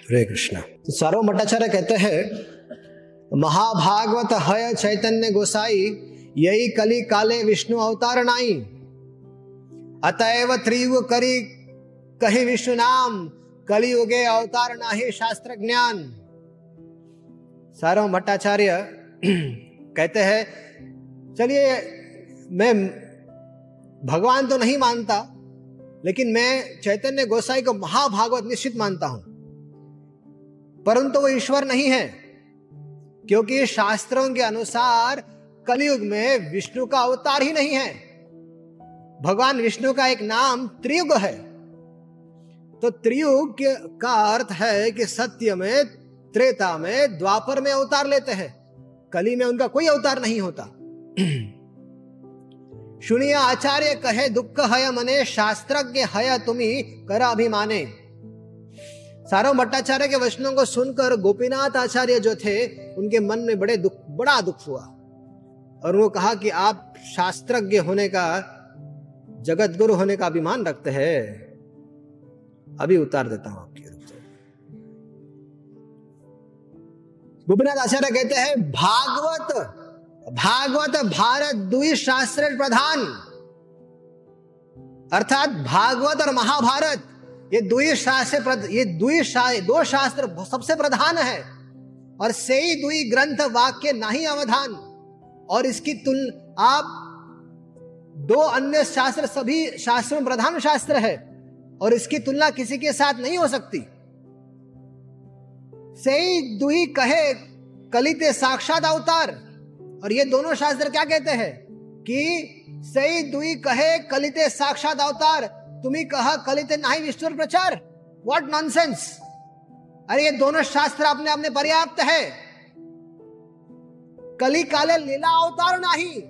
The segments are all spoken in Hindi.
हरे कृष्णा। तो सर्व भट्टाचार्य कहते हैं, महाभागवत हय चैतन्य गोसाई, यही कली काले विष्णु अवतार नाई। अतएव त्रियुग करी, कही विष्णु नाम कली कलियुगे अवतार नाही शास्त्र ज्ञान। सार्वम भट्टाचार्य कहते हैं, चलिए, मैं, भगवान तो नहीं मानता, लेकिन मैं चैतन्य गोसाई को महाभागवत निश्चित मानता हूँ। परंतु वो ईश्वर नहीं है, क्योंकि शास्त्रों के अनुसार कलयुग में विष्णु का अवतार ही नहीं है। भगवान विष्णु का एक नाम त्रियुग है। तो त्रियुग का अर्थ है कि सत्य में, त्रेता में, द्वापर में अवतार लेते हैं। कली में उनका कोई अवतार नहीं होता। सुनिए आचार्य कहे, दुख हय मने शास्त्रज्ञ हय तुम्ही कर अभिमाने। सारो भट्टाचार्य के वचनों को सुनकर गोपीनाथ आचार्य जो थे, उनके मन में बड़े दुख, बड़ा दुख हुआ। और वो कहा कि आप शास्त्रज्ञ होने का जगत गुरु होने का अभिमान रखते हैं। अभी उतार देता हूँ आपकी गोपीनाथ आचार्य कहते हैं, भागवत भागवत भारत दुई शास्त्र प्रधान। अर्थात भागवत और महाभारत ये दुई शास्त्र ये दुई दो शास्त्र सबसे प्रधान है। और से ही दुई ग्रंथ वाक्य नहीं अवधान। और इसकी तुल आप दो अन्य शास्त्र सभी शास्त्रों प्रधान शास्त्र है। और इसकी तुलना किसी के साथ नहीं हो सकती। से दुही कहे, कलित साक्षात अवतार। और ये दोनों शास्त्र क्या कहते हैं? कि सही दुई कहे, कलिते साक्षात अवतार। तुम्ही कहा कलिते नहीं विष्णु प्रचार? व्हाट नॉनसेंस अरे ये दोनों शास्त्र अपने अपने पर्याप्त है। कली काले लीला अवतार नहीं।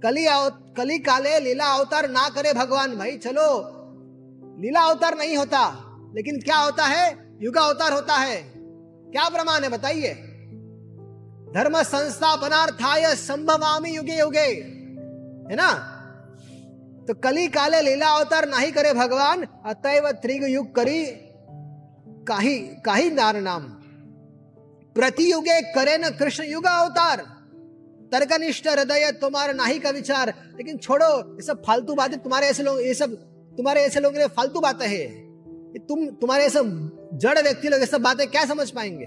कली कली काले लीला अवतार ना करे भगवान। भाई, चलो। लीला अवतार नहीं होता, लेकिन क्या होता है? युगा अवतार होता है। क्या प्रमाण है, बताइए। धर्म संस्थापनार्थाय संभवामी युगे युगे। है ना? तो कली काले लीला अवतार नहीं करे भगवान, अतएव त्रिग युग करी काही काही नार नाम प्रतियुगे करे न कृष्ण युग अवतार। तर्कनिष्ठ हृदय तुम्हारा नाही का विचार। लेकिन छोड़ो, ये सब फालतू बातें तुम्हारे ऐसे लोग, ये सब तुम्हारे ऐसे लोग फालतू बातें है। तुम, तुम्हारे ऐसे जड़ व्यक्ति लोग, ये सब बातें क्या समझ पाएँगे?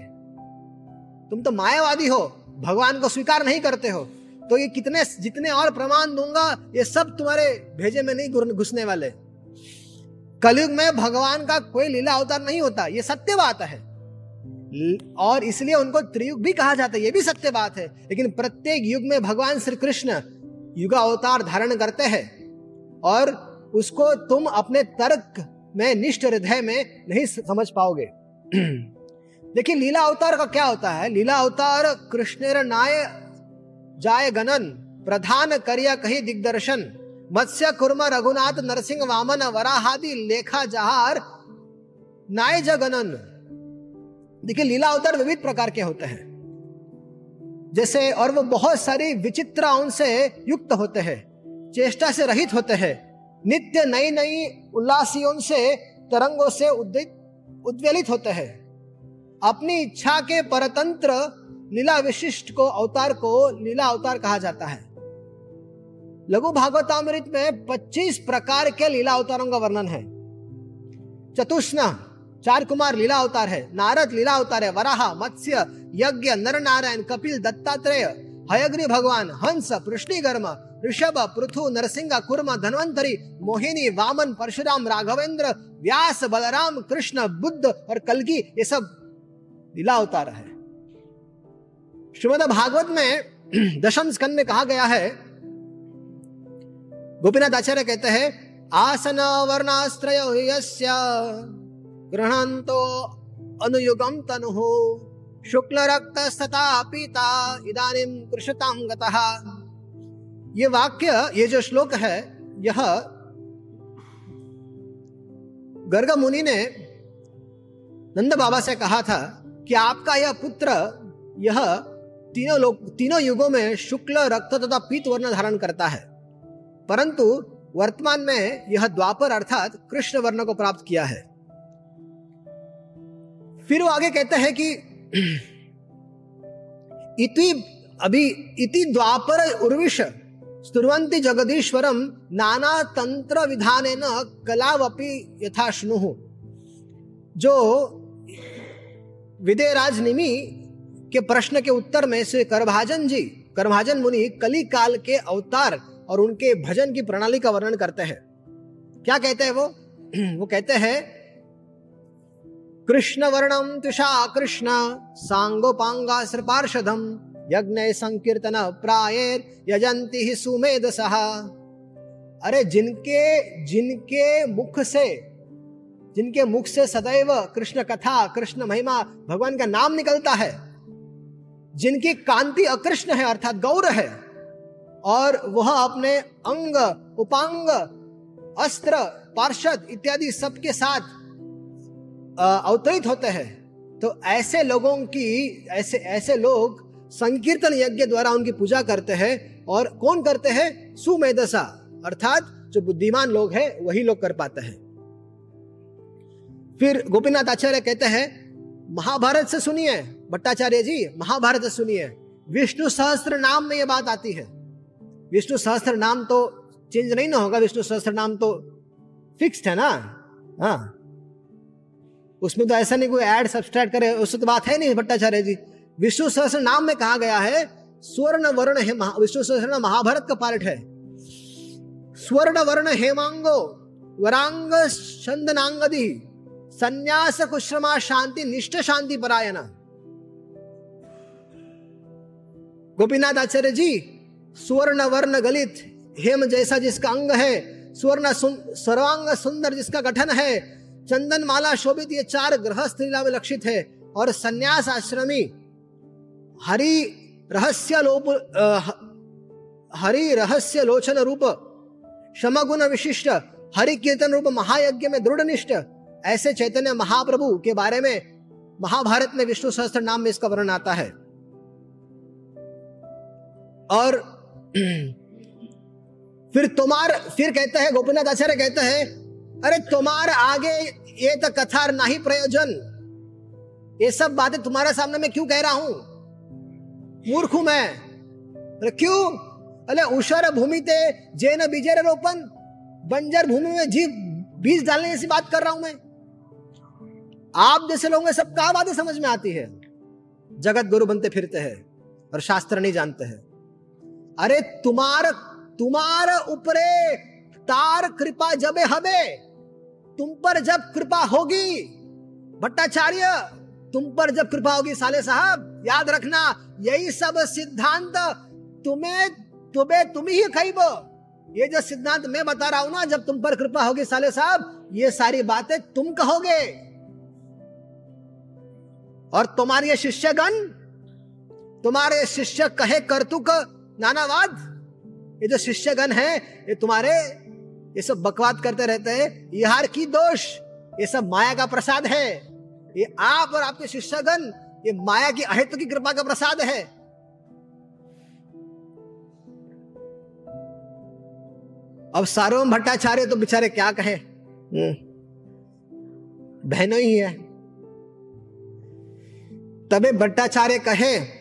तुम तो मायावादी हो, भगवान को स्वीकार नहीं करते हो। तो ये कितने, जितने और प्रमाण दूँगा, ये सब तुम्हारे भेजे में नहीं घुसने वाले। कलयुग में भगवान का कोई लीला अवतार नहीं होता, ये सत्य बात है। और इसलिए उनको त्रियुग भी कहा जाता है, ये भी सत्य बात है। लेकिन प्रत्येक युग में भगवान श्री कृष्ण युगा अवतार धारण करते हैं, और उसको तुम अपने तर्क में, निष्ठ हृदय में नहीं समझ पाओगे। देखिए, लीला अवतार का क्या होता है? लीला अवतार कृष्ण नाय जाय गणन, प्रधान करिया कही दिग्दर्शन, मत्स्य कुर्म रघुनाथ नरसिंह वामन वराहादि लेखा जहार, नाय जगनन देखिए, लीला अवतार विविध प्रकार के होते हैं। जैसे, और वो बहुत सारी विचित्राओं से युक्त होते हैं, चेष्टा से रहित होते हैं, नित्य नई नई उल्लासियों से, तरंगों से उद्वेलित होते हैं। अपनी इच्छा के परतंत्र लीला विशिष्ट को, अवतार को लीला अवतार कहा जाता है। लघु भागवतामृत में 25 प्रकार के लीला अवतारों का वर्णन है। चतुष्ण चार कुमार लीला अवतार है, नारद लीला अवतार है, वराह, मत्स्य, यज्ञ नर नारायण कपिल, दत्तात्रेय, हयग्री भगवान, हंस पृष्णिगर्म ऋषभ, पृथु, नरसिंह, कुर्म, धनवंतरी, मोहिनी, वामन, परशुराम, राघवेंद्र, व्यास, बलराम, कृष्ण, बुद्ध और कलगी, ये सब लीला अवतार है। श्रीमद भागवत में दशम स्कंद में कहा गया है, गोपीनाथ आचार्य कहते हैं, आसन वर्णास्त्रय गृहंतो अनुयुगम तनु, शुक्ल रक्त सता पीता इदानीम कृषताम ये वाक्य, ये जो श्लोक है, यह गर्ग मुनि ने नंद बाबा से कहा था कि आपका यह पुत्र, यह तीनों लोग, तीनों युगों में शुक्ल, रक्त तथा पीत वर्ण धारण करता है। परंतु वर्तमान में यह द्वापर अर्थात कृष्ण वर्ण को प्राप्त किया है। फिर वो आगे कहते हैं कि इति, अभी इति द्वापर उर्विश स्तुवंती जगदीश्वरम नाना तंत्र विधान न कलावपी यथाश्नु। जो विदयराज निमि के प्रश्न के उत्तर में से करभाजन जी, करभाजन मुनि कली काल के अवतार और उनके भजन की प्रणाली का वर्णन करते हैं। क्या कहते हैं वो? वो कहते हैं, कृष्ण वर्णम तुषा कृष्ण, सांगोपांगा पार्षदम यज्ञ संकीर्तन प्रायर यजंती ही सुमेध सहा अरे जिनके जिनके मुख से, जिनके मुख से सदैव कृष्ण कथा, कृष्ण महिमा, भगवान का नाम निकलता है जिनकी कांति अकृष्ण है, अर्थात गौर है, और वह अपने अंग, उपांग, अस्त्र, पार्षद इत्यादि सबके साथ अवतरित होते हैं। तो ऐसे लोगों की, ऐसे ऐसे लोग संकीर्तन यज्ञ द्वारा उनकी पूजा करते हैं, और कौन करते हैं? सुमेधसा, अर्थात जो बुद्धिमान लोग हैं, वही लोग कर पाते हैं। फिर गोपीनाथ आचार्य कहते हैं, महाभारत से सुनिए भट्टाचार्य जी, महाभारत सुनिए। विष्णु सहस्त्र नाम में यह बात आती है। विष्णु सहस्त्र नाम तो चेंज नहीं ना होगा, विष्णु सहस्त्र नाम तो फिक्स्ड है ना? हाँ। उसमें तो ऐसा नहीं कोई ऐड सब्सट्रैक्ट करे, उससे तो बात है नहीं भट्टाचार्य जी। विष्णु सहस्त्र नाम में कहा गया है, स्वर्ण वर्ण है विष्णु सहस्र महाभारत का पार्ट है। स्वर्ण वर्ण हेमांगो, वरांग चंदनांगदी संन्यास कुश्रमा शांति, निष्ठ शांति परायण। गोपीनाथ आचार्य जी, स्वर्ण वर्ण गलित, हेम जैसा जिसका अंग है, स्वर्ण सर्वांग सुंदर जिसका गठन है, चंदन माला शोभित ये चार ग्रह लीला में लक्षित है, और संन्यास आश्रमी, हरि रहस्य लोप हरि रहस्य लोचन रूप, शमगुण विशिष्ट, हरि कीर्तन रूप महायज्ञ में दृढ़ निष्ठ ऐसे चैतन्य महाप्रभु के बारे में महाभारत में विष्णु सहस्त्र नाम में इसका वर्णन आता है। और फिर तुम्हार फिर कहते हैं, गोपीनाथ आचार्य कहते हैं, अरे तुम्हार आगे ये तो कथार ही प्रयोजन। ये सब बातें तुम्हारे सामने मैं क्यों कह रहा हूँ? मूर्ख हूँ मैं। अरे क्यों? अरे उषर भूमि ते जैन बीजे रोपन बंजर भूमि में जीव, बीज डालने जैसी बात कर रहा हूँ मैं। आप जैसे लोगों सब कहा बातें समझ में आती है? जगत गुरु बनते फिरते हैं और शास्त्र नहीं जानते हैं। अरे तुम्हार तुम्हार ऊपरे तार कृपा जबे हबे, तुम पर जब कृपा होगी। भट्टाचार्य, तुम पर जब कृपा होगी साले साहब, याद रखना, यही सब सिद्धांत तुम्हें तुम्हें तुम ही खैब। ये जो सिद्धांत मैं बता रहा हूँ ना, जब तुम पर कृपा होगी साले साहब, ये सारी बातें तुम कहोगे। और तुम्हारे शिष्यगण, तुम्हारे शिष्य कहे करतुक नानावाद ये जो शिष्यगण है, ये तुम्हारे, ये सब बकवाद करते रहते हैं, ये हार की दोष, ये सब माया का प्रसाद है। ये आप और आपके शिष्यगण, ये माया की अहित की कृपा का प्रसाद है। अब सार्वम भट्टाचार्य तो बेचारे क्या कहे? हम्म। बहनों ही है। तबे भट्टाचार्य कहे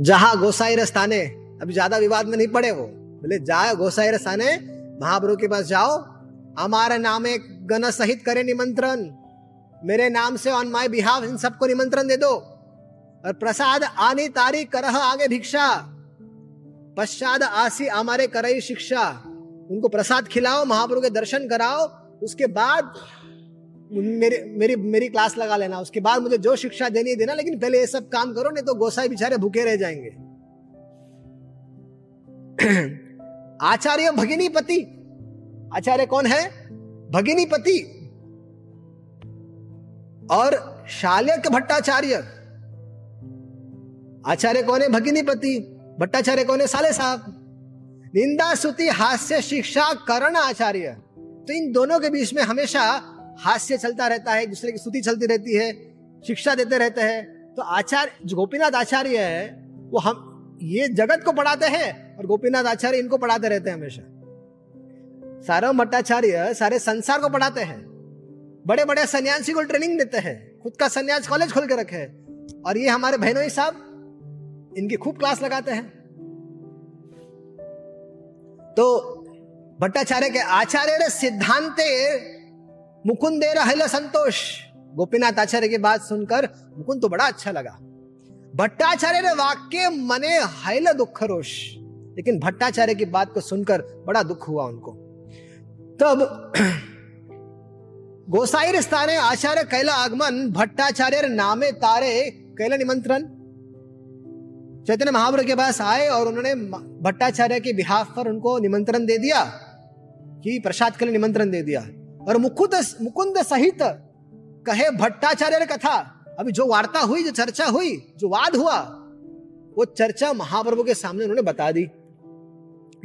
जहाँ गोसाई रस्ताने, अभी ज़्यादा विवाद में नहीं पड़े वो। बोले, जाओ गोसाई रस्ताने, महाप्रभु के पास जाओ। हमारे नाम एक गण सहित करे निमंत्रण। मेरे नाम से ऑन माई बिहाव इन सबको निमंत्रण दे दो। और प्रसाद आनी तारी करह आगे भिक्षा। पश्चात आसी हमारे करई शिक्षा। उनको प्रसाद खिलाओ, महाप्रभु के दर्शन कराओ। उसके बाद मेरी मेरी मेरी क्लास लगा लेना। उसके बाद मुझे जो शिक्षा देनी है, देना। लेकिन पहले ये सब काम करो, नहीं तो गोसाई बेचारे भूखे रह जाएँगे। आचार्य भगिनी पति। आचार्य कौन है? भगिनी पति। और शाल्यक भट्टाचार्य। आचार्य कौन है? भगिनी पति। भट्टाचार्य कौन है? साले साहब। निंदा, सुति, हास्य, शिक्षा, करण आचार्य। तो इन दोनों के बीच में हमेशा हास्य चलता रहता है दूसरे की स्तुति चलती रहती है, शिक्षा देते रहते हैं। तो आचार्य, जो गोपीनाथ आचार्य है, वो हम, ये जगत को पढ़ाते हैं और गोपीनाथ आचार्य इनको पढ़ाते रहते हैं हमेशा। सारा भट्टाचार्य सारे संसार को पढ़ाते हैं। बड़े बड़े सन्यासी को ट्रेनिंग देते हैं। खुद का सन्यास कॉलेज खोल के रखे और ये हमारे बहनों साहब, इनकी खूब क्लास लगाते हैं। तो भट्टाचार्य के आचार्य सिद्धांते मुकुंदे रहल संतोष। गोपीनाथ आचार्य की बात सुनकर मुकुंद तो बड़ा अच्छा लगा। भट्टाचार्य ने वाक्य, मने हैल दुख रोष। लेकिन भट्टाचार्य की बात को सुनकर बड़ा दुख हुआ उनको। तब गोसाई स्थाने आचार्य कैला आगमन भट्टाचार्य नामे तारे कैला निमंत्रण। चैतन्य महाप्रभु के पास आए और उन्होंने भट्टाचार्य के बिहाफ पर उनको निमंत्रण दे दिया। कि प्रसाद के लिए निमंत्रण दे दिया। और मुकुंद मुकुंद सहित कहे भट्टाचार्य कथा, अभी जो वार्ता हुई, जो चर्चा हुई, जो वाद हुआ, वो चर्चा महाप्रभु के सामने उन्होंने बता दी।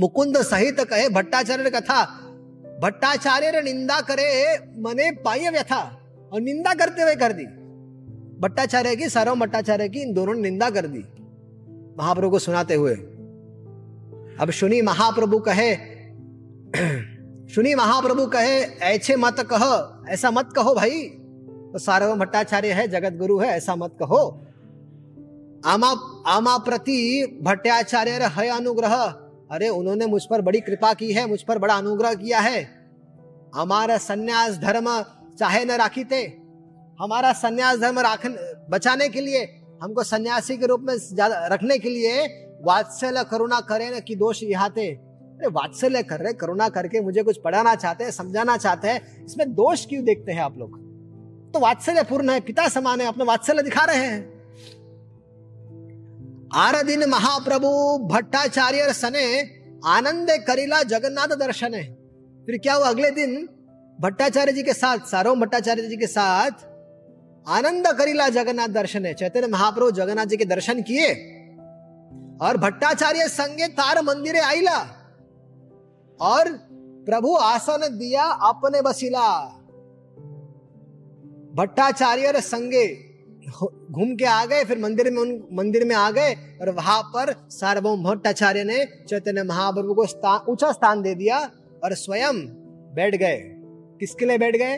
मुकुंद सहित कहे भट्टाचार्य कथा, भट्टाचार्य निंदा करे, मने पाई व्यथा, और निंदा करते हुए कर दी। भट्टाचार्य की सार्वम भट्टाचार्य की इन दोनों ने निंदा कर दी महाप्रभु को सुनाते हुए। अब सुनी महाप्रभु कहे सुनी महाप्रभु कहे ऐसे मत कह, ऐसा मत कहो भाई। तो सार्वम भट्टाचार्य है जगत गुरु है, ऐसा मत कहो। आमा आमा प्रति भट्टाचार्य है अनुग्रह। अरे, उन्होंने मुझ पर बड़ी कृपा की है, मुझ पर बड़ा अनुग्रह किया है। हमारा सन्यास धर्म चाहे न राखी थे हमारा सन्यास धर्म राख बचाने के लिए, हमको सन्यासी के रूप में रखने के लिए वात्सल्य करुणा करे न कि दोष यहाँ अरे वात्सल्य कर रहे, करुणा करके मुझे कुछ पढ़ाना चाहते हैं, समझाना चाहते हैं, इसमें दोष क्यों देखते हैं आप लोग? तो वात्सल्य पूर्ण है, पिता समान है अपने वात्सल्य दिखा रहे हैं। आर दिन महाप्रभु, भट्टाचार्य सने, आनंद करीला जगन्नाथ दर्शन। है फिर क्या हुआ अगले दिन? भट्टाचार्य जी के साथ सार्वम भट्टाचार्य जी के साथ, आनंद करीला जगन्नाथ दर्शन। है चैतन्य महाप्रभु जगन्नाथ जी के दर्शन किए, और भट्टाचार्य संगे तार मंदिरे आईला। और प्रभु आसन दिया अपने बसीला भट्टाचार्य संगे घूम के आ गए, फिर मंदिर में उन मंदिर में आ गए और वहाँ पर सार्वभौम भट्टाचार्य ने चैतन्य महाप्रभु को स्थान ऊँचा स्थान दे दिया और स्वयं बैठ गए। किसके लिए बैठ गए?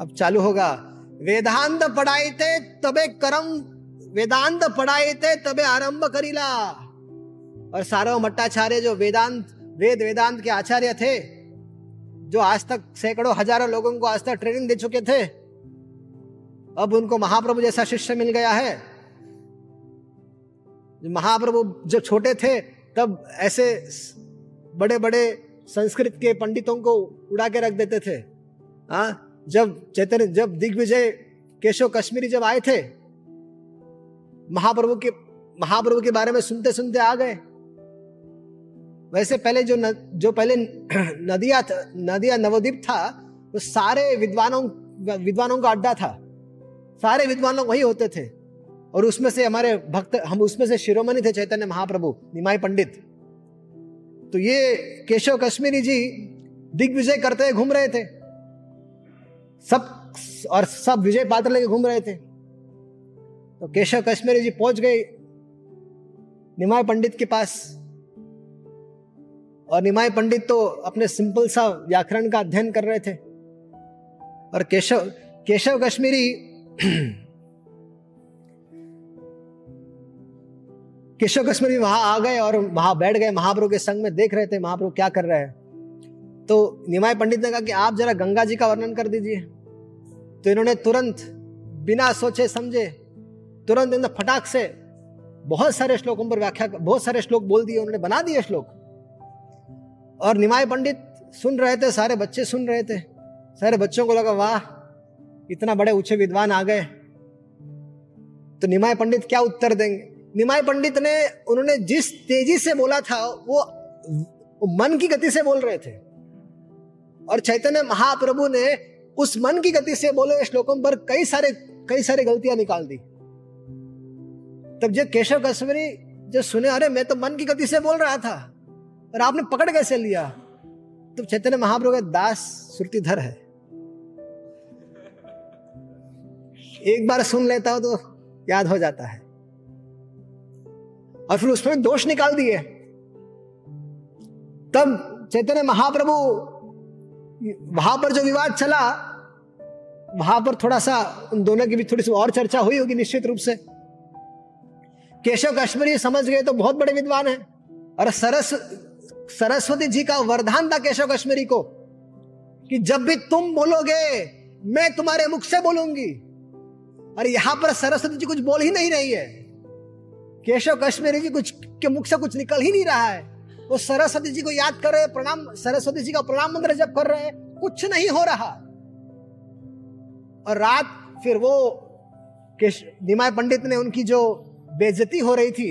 अब चालू होगा। वेदांत पढ़ाई थे, तबे कर्म वेदांत पढ़ाई थे, तबे आरंभ करीला। और सारव मट्टाचार्य जो वेदांत, वेद वेदांत के आचार्य थे, जो आज तक सैकड़ों हज़ारों लोगों को आज तक ट्रेनिंग दे चुके थे, अब उनको महाप्रभु जैसा शिष्य मिल गया है महाप्रभु जब छोटे थे, तब ऐसे बड़े बड़े संस्कृत के पंडितों को उड़ा के रख देते थे आ? जब चैतन्य, जब दिग्विजय केशव कश्मीरी जब आए थे, महाप्रभु के महाप्रभु के बारे में सुनते सुनते आ गए वैसे पहले जो न, जो पहले नदिया नदिया नवद्वीप था वो सारे विद्वानों विद्वानों का अड्डा था। सारे विद्वान लोग वही होते थे। और उसमें से हमारे भक्त हम उसमें से शिरोमणि थे चैतन्य महाप्रभु निमाई पंडित। तो ये केशव कश्मीरी जी दिग्विजय करते हुए घूम रहे थे। सब और सब विजय पात्र लेके घूम रहे थे। तो केशव कश्मीरी जी पहुँच गए। निमाय पंडित के पास। और निमाय पंडित तो अपने सिंपल सा व्याकरण का अध्ययन कर रहे थे। और केशव केशव कश्मीरी केशव कश्मीरी वहाँ आ गए और वहाँ बैठ गए, महाप्रभु के संग में देख रहे थे, महाप्रभु क्या कर रहे हैं। तो निमाय पंडित ने कहा कि आप जरा गंगा जी का वर्णन कर दीजिए। तो इन्होंने तुरंत, बिना सोचे समझे, तुरंत फटाक से बहुत सारे श्लोकों पर व्याख्या, बहुत सारे श्लोक बोल दिए, उन्होंने बना दिए श्लोक। और निमाय पंडित सुन रहे थे, सारे बच्चे सुन रहे थे। सारे बच्चों को लगा, वाह, इतना बड़े ऊँचे विद्वान आ गए। तो निमाय पंडित क्या उत्तर देंगे? निमाय पंडित ने, उन्होंने जिस तेज़ी से बोला था, वो मन की गति से बोल रहे थे। और चैतन्य महाप्रभु ने उस मन की गति से बोले श्लोकों पर कई सारे, कई सारी गलतियाँ निकाल दी। तब जब केशव कश्मीरी जब सुने, अरे, मैं तो मन की गति से बोल रहा था। और आपने पकड़ कैसे लिया? तो चैतन्य महाप्रभु का दास श्रुतिधर है। एक बार सुन लेता हो तो याद हो जाता है। और फिर उसमें दोष निकाल दिए। तब चैतन्य महाप्रभु, वहाँ पर जो विवाद चला, वहाँ पर थोड़ा सा उन दोनों की भी थोड़ी सी और चर्चा हुई होगी निश्चित रूप से। केशव कश्मीरी समझ गए तो बहुत बड़े विद्वान हैं। और सरस सरस्वती जी का वरदान था केशव कश्मीरी को, कि जब भी तुम बोलोगे, मैं तुम्हारे मुख से बोलूँगी। और यहाँ पर सरस्वती जी कुछ बोल ही नहीं रही है। केशव कश्मीरी जी कुछ के मुख से कुछ निकल ही नहीं रहा है। वो सरस्वती जी को याद कर रहे प्रणाम, सरस्वती जी का प्रणाम मंत्र जब कर रहे हैं, कुछ नहीं हो रहा। और रात फिर वो निमाय पंडित ने उनकी जो बेजती हो रही थी,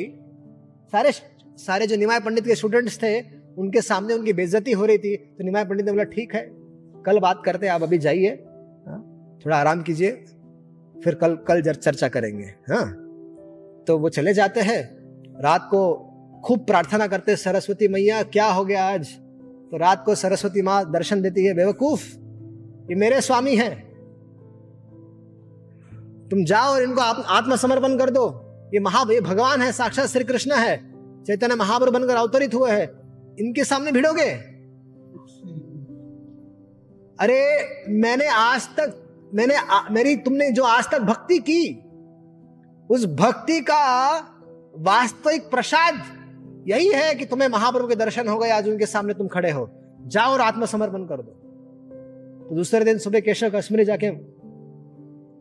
सारे सारे जो निमाय पंडित के स्टूडेंट्स थे उनके सामने उनकी बेइज्जती हो रही थी तो निमाय पंडित ने बोला ठीक है कल बात करते हैं आप अभी जाइए हाँ, थोड़ा आराम कीजिए फिर कल कल चर्चा करेंगे हाँ। तो वो चले जाते हैं रात को खूब प्रार्थना करते सरस्वती मैया क्या हो गया आज? तो रात को सरस्वती माँ दर्शन देती है बेवकूफ़ ये मेरे स्वामी हैं। तुम जाओ और इनको आत्मसमर्पण कर दो। ये महा ये भगवान है साक्षात श्री कृष्ण है चैतन्य महाप्रभु बनकर अवतरित हुए हैं। इनके सामने भिड़ोगे? अरे मैंने आज तक मैंने आ, मेरी तुमने जो आज तक भक्ति की उस भक्ति का वास्तविक प्रसाद यही है कि तुम्हें महाप्रभु के दर्शन हो गए आज उनके सामने तुम खड़े हो। जाओ और आत्मसमर्पण कर दो। तो दूसरे दिन सुबह केशव कश्मीर जाके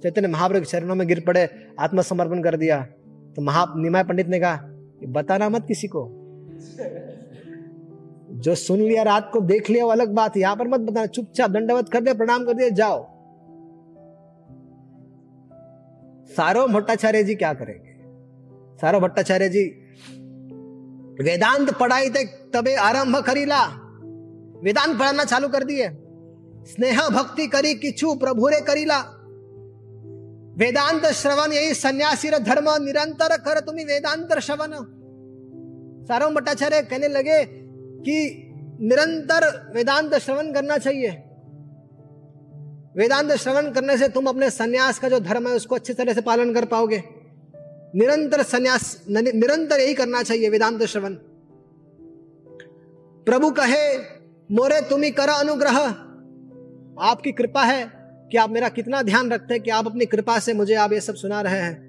चैतन्य महाप्रभु के चरणों में गिर पड़े आत्मसमर्पण कर दिया। तो महा निमाय पंडित ने कहा बताना मत किसी को। जो सुन लिया, रात को देख लिया, वो अलग बात है। यहाँ पर मत बताना, चुपचाप दंडवत कर दे, प्रणाम कर दिया जाओ। सारो भट्टाचार्य जी क्या करेंगे? सारो भट्टाचार्य जी, वेदांत पढ़ाई थे तबे आरंभ करीला। वेदांत पढ़ाना चालू कर दिए। स्नेह भक्ति करी किचु प्रभु रे करीला। वेदांत श्रवण, यही सन्यासी धर्म निरंतर कर, तुम्हें वेदांत श्रवण। सारो भट्टाचार्य कहने लगे कि निरंतर वेदांत श्रवण करना चाहिए। वेदांत श्रवण करने से तुम अपने सन्यास का जो धर्म है, उसको अच्छी तरह से पालन कर पाओगे। निरंतर सन्यास निरंतर यही करना चाहिए वेदांत श्रवण। प्रभु कहे, मोरे तुम्ही कर अनुग्रह। आपकी कृपा है कि आप मेरा कितना ध्यान रखते हैं कि आप अपनी कृपा से मुझे आप ये सब सुना रहे हैं।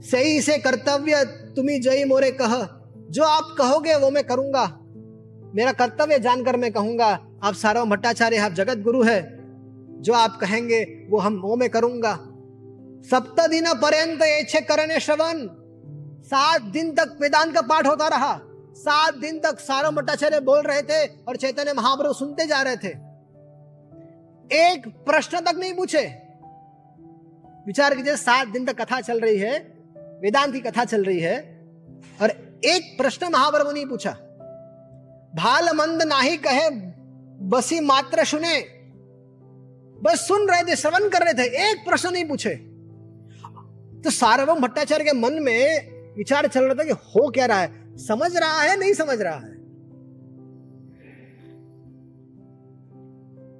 सही से कर्तव्य तुम्ही जय मोरे कह। जो आप कहोगे, वो मैं करूँगा। मेरा कर्तव्य जानकर मैं कहूँगा, आप सारा भट्टाचार्य, आप जगत गुरु है। जो आप कहेंगे, वो हम वो मैं करूँगा। सप्त दिन पर्यंत ऐसे करने श्रवण। सात दिन तक वेदांत का पाठ होता रहा। सात दिन तक सारा भट्टाचार्य बोल रहे थे और चैतन्य महाप्रभु सुनते जा रहे थे। एक प्रश्न तक नहीं पूछे। विचार कीजिए, सात दिन तक कथा चल रही है, वेदांत की कथा चल रही है, और एक प्रश्न महाप्रभु नहीं पूछा। भाल मंद नाही कहे, बसी मात्र सुने। बस सुन रहे थे, श्रवण कर रहे थे, एक प्रश्न नहीं पूछे। तो सार्वभौम भट्टाचार्य के मन में विचार चल रहा था कि हो क्या रहा है? समझ रहा है, नहीं समझ रहा है?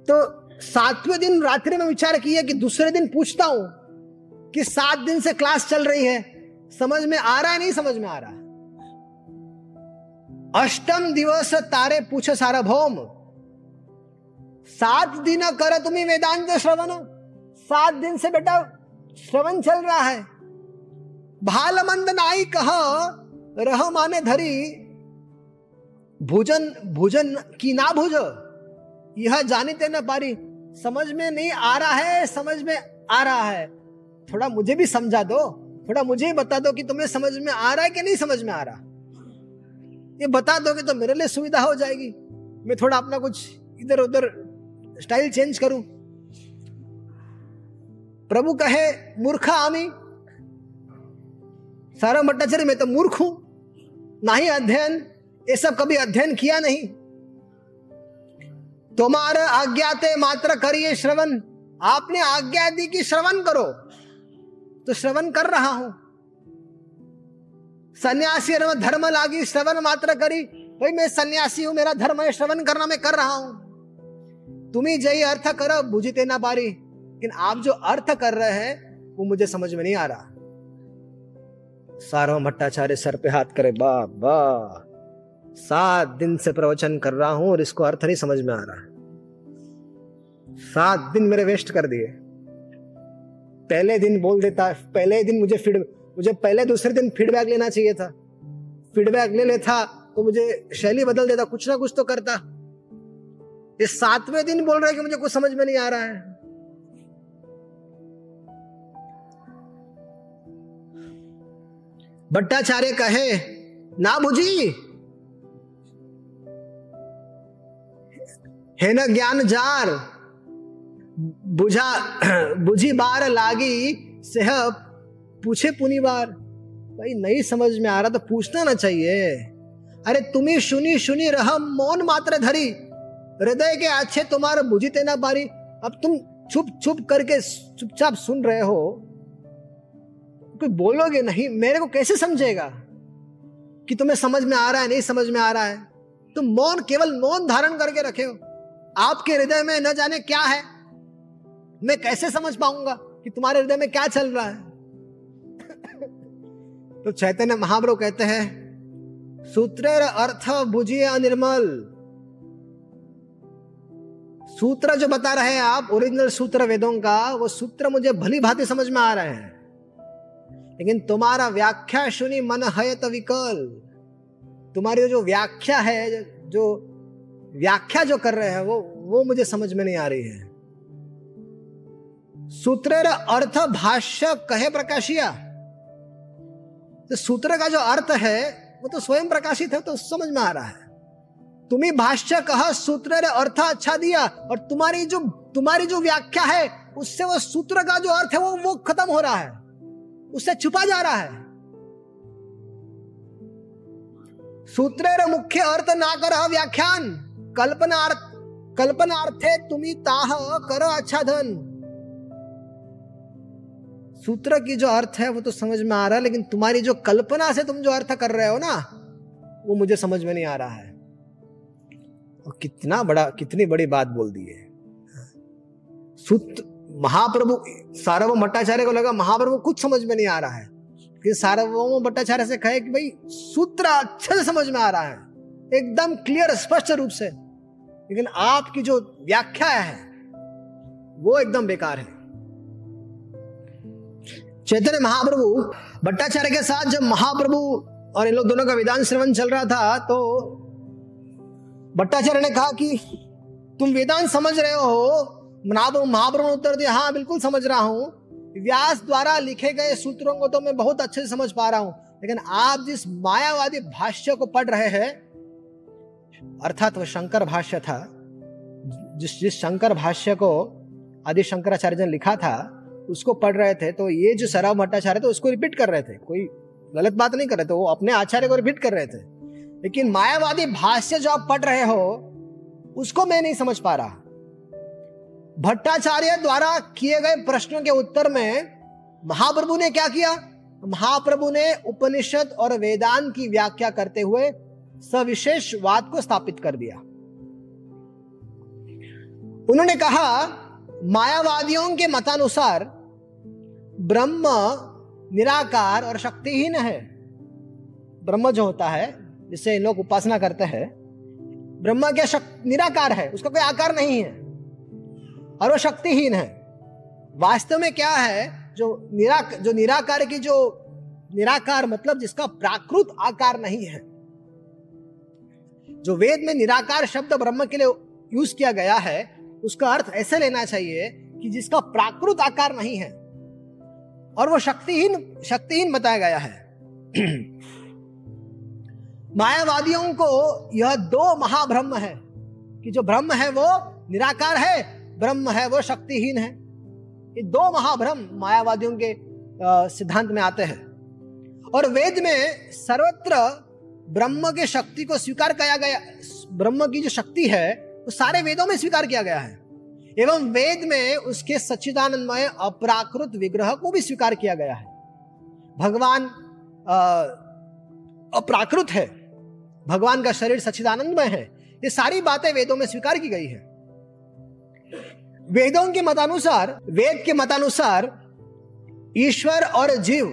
तो सातवें दिन रात्रि में विचार किया कि दूसरे दिन पूछता हूँ कि सात दिन से क्लास चल रही है, समझ में आ रहा है, नहीं समझ में आ रहा है? अष्टम दिवस तारे पूछ सार्वभौम सात दिन कर तुम्हें वेदांत श्रवण। सात दिन से बेटा श्रवण चल रहा है। भाल मंद नाई कह, रह माने धरी। भोजन भोजन की ना भुज। यह जानते न पारी। समझ में नहीं आ रहा है, समझ में आ रहा है। थोड़ा मुझे भी समझा दो। थोड़ा मुझे ही बता दो कि तुम्हें समझ में आ रहा है कि नहीं समझ में आ रहा। ये बता दोगे तो मेरे लिए सुविधा हो जाएगी। मैं थोड़ा अपना कुछ इधर उधर स्टाइल चेंज करूँ। प्रभु कहे, मूर्खा आमी, सारा भट्टाचार्य मैं तो मूर्ख हूँ, ना ही अध्ययन, ये सब कभी अध्ययन किया नहीं। तुम्हारा आज्ञाते मात्र करिए श्रवण, आपने आज्ञा दी कि श्रवण करो। तो श्रवण कर रहा हूँ। सन्यासी धर्म लागी, श्रवण मात्र करी। भाई, मैं सन्यासी हूँ, मेरा धर्म है, श्रवण करना मैं कर रहा हूँ। तुम्हें जय अर्थ करो बुझते ना पारी लेकिन आप जो अर्थ कर रहे हैं, वो मुझे समझ में नहीं आ रहा। सारो भट्टाचार्य सर पे हाथ करे बा बा सात दिन से प्रवचन कर रहा हूँ और इसको अर्थ नहीं समझ में आ रहा। सात दिन मेरे वेस्ट कर दिए। पहले दिन बोल देता, पहले दिन मुझे फ़ीड मुझे पहले दूसरे दिन फीडबैक लेना चाहिए था। फीडबैक ले लेता तो मुझे शैली बदल देता, कुछ ना कुछ तो करता। ये सातवें दिन बोल रहे कि मुझे कुछ समझ में नहीं आ रहा है। भट्टाचार्य कहे, ना बुझी? है न ज्ञान जार, बुझा, बुझी बार लागी सेह पूछे पुनी बार, भाई, नहीं समझ में आ रहा तो पूछना ना चाहिए। अरे तुम्हें सुनी सुनी रह, मौन मात्र धरी। हृदय के अच्छे तुम्हारे बुझी तेना बारी अब तुम चुप चुप करके चुपचाप सुन रहे हो। कोई बोलोगे नहीं, मेरे को कैसे समझेगा कि तुम्हें समझ में आ रहा है, नहीं समझ में आ रहा है? तुम मौन, केवल मौन धारण करके रखे हो। आपके हृदय में न जाने क्या है? मैं कैसे समझ पाऊँगा कि तुम्हारे हृदय में क्या चल रहा है? तो चैतन्य महाप्रभु कहते हैं सूत्र अर्थ बुझिए अनिर्मल। सूत्र जो बता रहे हैं आप ओरिजिनल सूत्र वेदों का, वो सूत्र मुझे भली भांति समझ में आ रहे हैं। लेकिन तुम्हारा व्याख्या सुनी मन है तो विकल। तुम्हारी जो व्याख्या है, जो व्याख्या जो कर रहे हैं, वो वो मुझे समझ में नहीं आ रही है। सूत्र अर्थ भाष्य कहे प्रकाशिया? तो सूत्र का जो अर्थ है, वो तो स्वयं प्रकाशित है तो समझ में आ रहा है। तुम्हें भाष्य कहा, सूत्र ने अर्थ अच्छा दिया और तुम्हारी जो तुम्हारी जो व्याख्या है, उससे वो सूत्र का जो अर्थ है, वो वो खत्म हो रहा है। उससे छुपा जा रहा है। सूत्र मुख्य अर्थ ना कर व्याख्यान, कल्पनार्थ, कल्पनार्थे तुम्ही ताह कर अच्छा धन सूत्र की जो अर्थ है वो तो समझ में आ रहा है, लेकिन तुम्हारी जो कल्पना से तुम जो अर्थ कर रहे हो ना, वो मुझे समझ में नहीं आ रहा है। और कितना बड़ा, कितनी बड़ी बात बोल दी है। सूत्र महाप्रभु, सार्वभौम भट्टाचार्य को लगा, महाप्रभु कुछ समझ में नहीं आ रहा है। लेकिन सार्वभौम भट्टाचार्य से कहे कि भाई, सूत्र अच्छे से समझ में आ रहा है, एकदम क्लियर स्पष्ट रूप से। लेकिन आपकी जो व्याख्या है, वो एकदम बेकार है। चैतन्य महाप्रभु, भट्टाचार्य के साथ जब महाप्रभु और इन लोग दोनों का वेदांत श्रवण चल रहा था तो भट्टाचार्य ने कहा कि तुम वेदांत समझ रहे हो? महाप्रभु ने उत्तर दिया हाँ बिल्कुल समझ रहा हूँ। व्यास द्वारा लिखे गए सूत्रों को तो मैं बहुत अच्छे से समझ पा रहा हूँ, लेकिन आप जिस मायावादी भाष्य को पढ़ रहे हैं, अर्थात वह शंकर भाष्य था, जिस जिस शंकर भाष्य को आदि शंकराचार्य ने लिखा था उसको पढ़ रहे थे तो ये जो सराव भट्टाचार्य थे, उसको रिपीट कर रहे थे। कोई गलत बात नहीं कर रहे थे, वो अपने आचार्य को रिपीट कर रहे थे। लेकिन मायावादी भाष्य जो आप पढ़ रहे हो, उसको मैं नहीं समझ पा रहा। भट्टाचार्य द्वारा किए गए प्रश्नों के उत्तर में महाप्रभु ने क्या किया? महाप्रभु ने उपनिषद और वेदांत की व्याख्या करते हुए सविशेष वाद को स्थापित कर दिया। उन्होंने कहा मायावादियों के मतानुसार ब्रह्म निराकार और शक्तिहीन है। ब्रह्म जो होता है जिससे लोग उपासना करते हैं, ब्रह्म क्या शक्ति निराकार है, उसका कोई आकार नहीं है, और वो शक्तिहीन है। वास्तव में क्या है, जो निरा जो निराकार की जो, निराकार मतलब जिसका प्राकृत आकार नहीं है। जो वेद में निराकार शब्द ब्रह्म के लिए यूज़ किया गया है उसका अर्थ ऐसे लेना चाहिए कि जिसका प्राकृत आकार नहीं है और वो शक्तिहीन शक्तिहीन बताया गया है। मायावादियों को यह दो महाब्रह्म है कि जो ब्रह्म है वो निराकार है, ब्रह्म है वो शक्तिहीन है। ये दो महाब्रह्म मायावादियों के सिद्धांत में आते हैं। और वेद में सर्वत्र ब्रह्म के शक्ति को स्वीकार किया गया, ब्रह्म की जो शक्ति है वो सारे वेदों में स्वीकार किया गया है। एवं वेद में उसके सच्चिदानंदमय अपराकृत विग्रह को भी स्वीकार किया गया है। भगवान अपराकृत है। भगवान का शरीर सच्चिदानंदमय है। ये सारी बातें वेदों में स्वीकार की गई है। वेदों के मतानुसार, वेद के मतानुसार ईश्वर और जीव,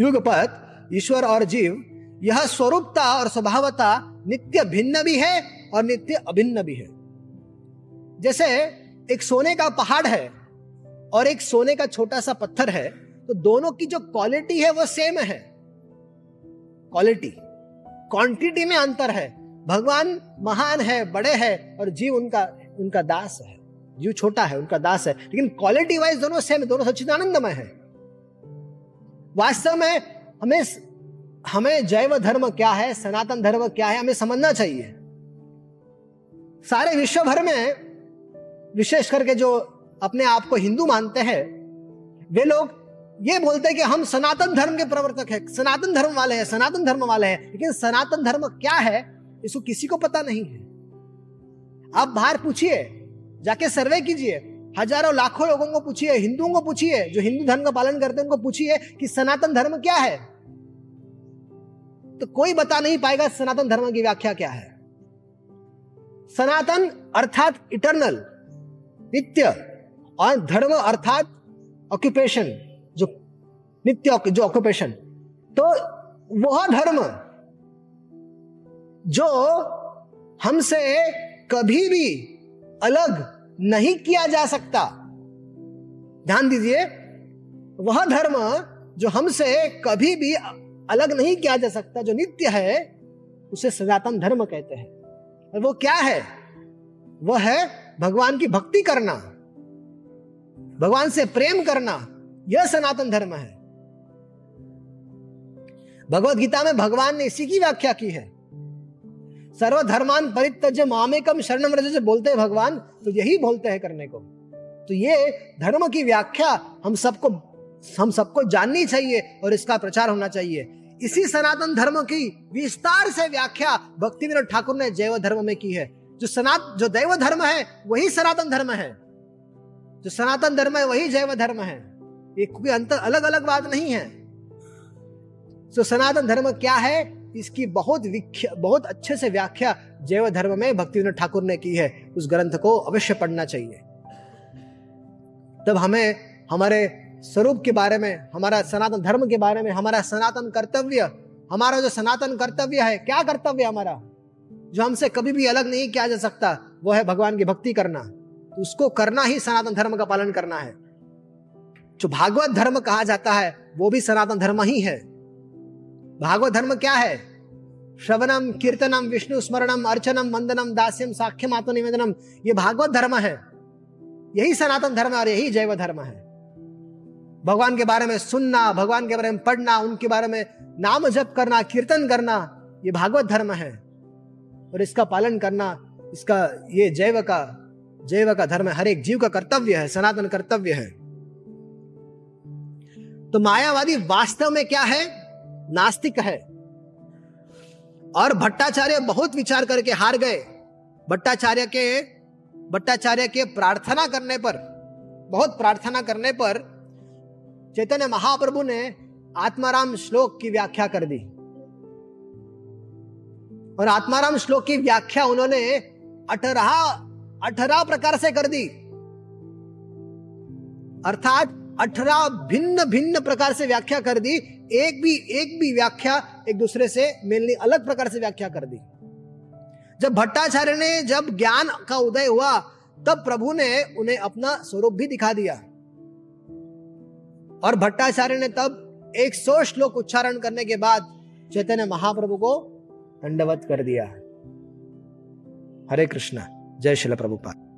युगपत, ईश्वर और जीव, यह स्वरूपता और स्वभावता नित्य भिन्न भी है और नित्य अभिन्न भी है। जैसे एक सोने का पहाड़ है और एक सोने का छोटा सा पत्थर है तो दोनों की जो क्वालिटी है वो सेम है। क्वालिटी क्वांटिटी में अंतर है। भगवान महान है, बड़े हैं और जीव उनका उनका दास है। जीव छोटा है, उनका दास है। लेकिन क्वालिटी वाइज दोनों सेम दोनों सच्चिदानंदमय है। वास्तव में हमें हमें जैव धर्म क्या है, सनातन धर्म क्या है, हमें समझना चाहिए। सारे विश्व भर में विशेष करके जो अपने आप को हिंदू मानते हैं, वे लोग ये बोलते हैं कि हम सनातन धर्म के प्रवर्तक हैं। सनातन धर्म वाले हैं, सनातन धर्म वाले हैं। लेकिन सनातन धर्म क्या है, इसको किसी को पता नहीं है। आप बाहर पूछिए, जाके सर्वे कीजिए। हज़ारों, लाखों लोगों को पूछिए, हिंदुओं को पूछिए, जो हिंदू धर्म का पालन करते हैं, उनको पूछिए कि सनातन धर्म क्या है। तो कोई बता नहीं पाएगा सनातन धर्म की व्याख्या क्या है। सनातन अर्थात इटर्नल नित्य, और धर्म अर्थात ऑक्यूपेशन जो नित्य जो ऑक्यूपेशन तो वह धर्म, जो हमसे कभी भी अलग नहीं किया जा सकता। ध्यान दीजिए, वह धर्म, जो हमसे कभी भी अलग नहीं किया जा सकता, जो नित्य है, उसे सनातन धर्म कहते हैं। वो क्या है? वह है भगवान की भक्ति करना, भगवान से प्रेम करना, यह सनातन धर्म है। भगवत गीता में भगवान ने इसी की व्याख्या की है। सर्वधर्मान परित्यज मामेकम शरणम रज से बोलते हैं भगवान तो यही बोलते हैं करने को। तो ये धर्म की व्याख्या हम सबको हम सबको जाननी चाहिए और इसका प्रचार होना चाहिए। इसी सनातन धर्म की विस्तार से व्याख्या भक्ति विनोद ठाकुर ने जैव धर्म में की है। जो सनात जो दैव धर्म है, वही सनातन धर्म है। जो सनातन धर्म है, वही जैव धर्म है। ये कोई अंतर अलग अलग बात नहीं है। तो सनातन धर्म क्या है, इसकी बहुत बहुत अच्छे से व्याख्या जैव धर्म में भक्ति विनोद ठाकुर ने की है। उस ग्रंथ को अवश्य पढ़ना चाहिए। तब हमें, हमारे स्वरूप के बारे में, हमारा सनातन धर्म के बारे में, हमारा सनातन कर्तव्य, हमारा जो सनातन कर्तव्य है, क्या कर्तव्य हमारा? जो हमसे कभी भी अलग नहीं किया जा सकता, वो है भगवान की भक्ति करना। तो उसको करना ही सनातन धर्म का पालन करना है। जो भागवत धर्म कहा जाता है, वो भी सनातन धर्म ही है। भागवत धर्म क्या है? श्रवणम, कीर्तनम, विष्णु स्मरणम, अर्चनम, वंदनम, दास्यम साक्ष्यम आत्मनिवेदनम, ये भागवत धर्म है। यही सनातन धर्म है और यही जैव धर्म है। भगवान के बारे में सुनना, भगवान के बारे में पढ़ना, उनके बारे में नाम जप करना, कीर्तन करना, ये भागवत धर्म है। और इसका पालन करना, इसका ये जैव का जैव का धर्म हर एक जीव का कर्तव्य है, सनातन कर्तव्य है। तो मायावादी वास्तव में क्या है? नास्तिक है। और भट्टाचार्य बहुत विचार करके हार गए। भट्टाचार्य के भट्टाचार्य के प्रार्थना करने पर, बहुत प्रार्थना करने पर चैतन्य महाप्रभु ने आत्माराम श्लोक की व्याख्या कर दी। और आत्माराम श्लोक की व्याख्या उन्होंने अठारह अठारह प्रकार से कर दी। अर्थात अठारह भिन्न भिन्न प्रकार से व्याख्या कर दी। एक भी एक भी व्याख्या एक दूसरे से मेनली अलग प्रकार से व्याख्या कर दी। जब भट्टाचार्य ने जब ज्ञान का उदय हुआ, तब प्रभु ने उन्हें अपना स्वरूप भी दिखा दिया। और भट्टाचार्य ने तब एक सौ श्लोक उच्चारण करने के बाद चैतन्य महाप्रभु को दंडवत कर दिया। हरे कृष्णा, जय शिल प्रभुपाद।